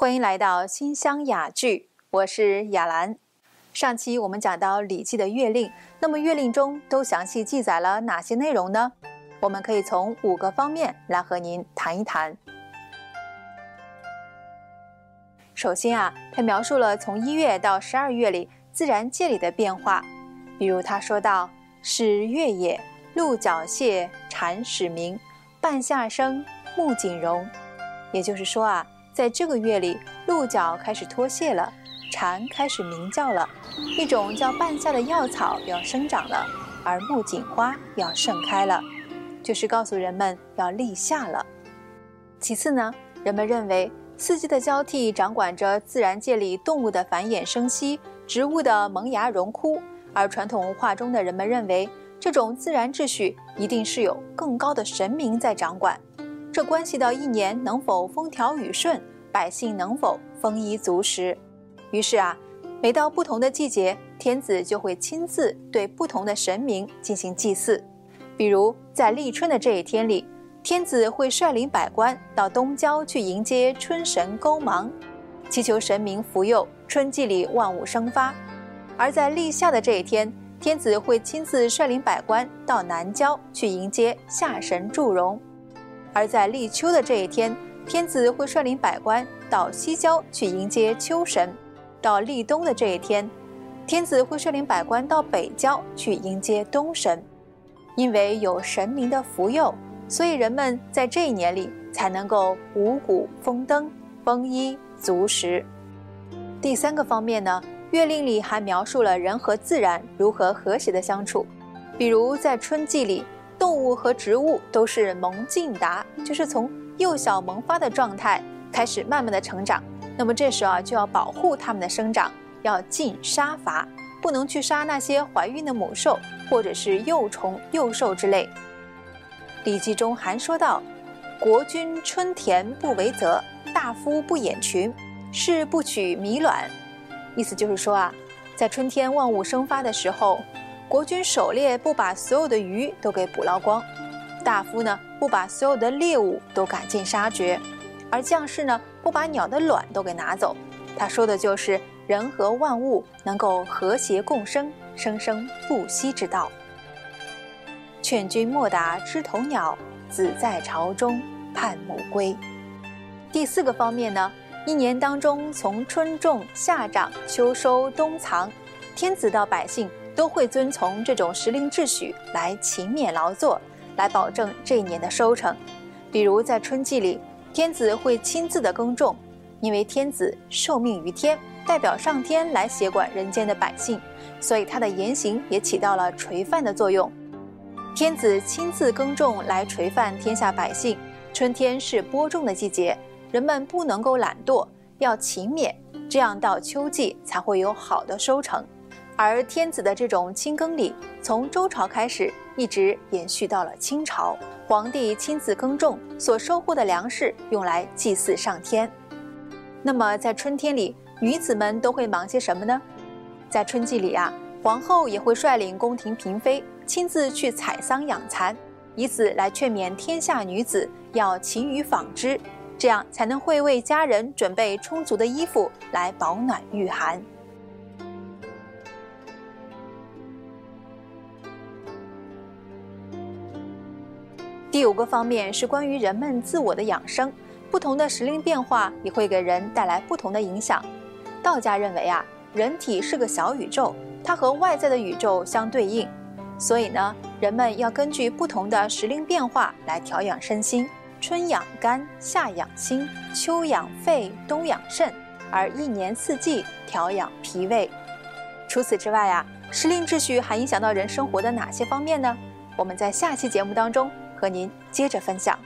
欢迎来到新乡雅聚，我是雅兰。上期我们讲到《礼记》的月令，那么月令中都详细记载了哪些内容呢？我们可以从五个方面来和您谈一谈。首先啊，它描述了从一月到十二月里自然界里的变化，比如他说到：“是月也，鹿角谢，蝉始鸣，半夏生，木槿荣。”也就是说啊。在这个月里，鹿角开始脱屑了，蝉开始鸣叫了，一种叫半夏的药草要生长了，而木槿花要盛开了，就是告诉人们要立夏了。其次呢，人们认为四季的交替掌管着自然界里动物的繁衍生息、植物的萌芽荣枯，而传统文化中的人们认为这种自然秩序一定是有更高的神明在掌管。这关系到一年能否风调雨顺，百姓能否丰衣足食。于是啊，每到不同的季节，天子就会亲自对不同的神明进行祭祀。比如在立春的这一天里，天子会率领百官到东郊去迎接春神勾芒，祈求神明福佑春季里万物生发；而在立夏的这一天，天子会亲自率领百官到南郊去迎接夏神祝融。而在立秋的这一天，天子会率领百官到西郊去迎接秋神；到立冬的这一天，天子会率领百官到北郊去迎接冬神。因为有神明的福佑，所以人们在这一年里才能够五谷丰登、丰衣足食。第三个方面呢，月令里还描述了人和自然如何和谐的相处，比如在春季里。动物和植物都是萌劲达，就是从幼小萌发的状态开始慢慢的成长。那么这时候啊，就要保护它们的生长，要禁杀伐，不能去杀那些怀孕的母兽或者是幼虫、幼兽之类。《礼记》中还说到：“国君春田不为泽，大夫不掩群，士不取米卵。”意思就是说啊，在春天万物生发的时候。国君狩猎不把所有的鱼都给捕捞光，大夫呢不把所有的猎物都赶尽杀绝，而将士呢不把鸟的卵都给拿走。他说的就是人和万物能够和谐共生、生生不息之道。劝君莫打枝头鸟，子在巢中盼母归。第四个方面呢，一年当中从春种、夏长、秋收、冬藏，天子到百姓。都会遵从这种时令秩序来勤勉劳作，来保证这一年的收成。比如在春季里，天子会亲自的耕种，因为天子受命于天，代表上天来协管人间的百姓，所以他的言行也起到了垂范的作用。天子亲自耕种来垂范天下百姓。春天是播种的季节，人们不能够懒惰，要勤勉，这样到秋季才会有好的收成。而天子的这种亲耕礼，从周朝开始，一直延续到了清朝。皇帝亲自耕种，所收获的粮食用来祭祀上天。那么在春天里，女子们都会忙些什么呢？在春季里啊，皇后也会率领宫廷嫔妃亲自去采桑养蚕，以此来劝勉天下女子要勤于纺织，这样才能会为家人准备充足的衣服来保暖御寒。第五个方面是关于人们自我的养生，不同的时令变化也会给人带来不同的影响。道家认为啊，人体是个小宇宙，它和外在的宇宙相对应，所以呢，人们要根据不同的时令变化来调养身心。春养肝，夏养心，秋养肺，冬养肾，而一年四季调养脾胃。除此之外啊，时令秩序还影响到人生活的哪些方面呢？我们在下期节目当中。和您接着分享。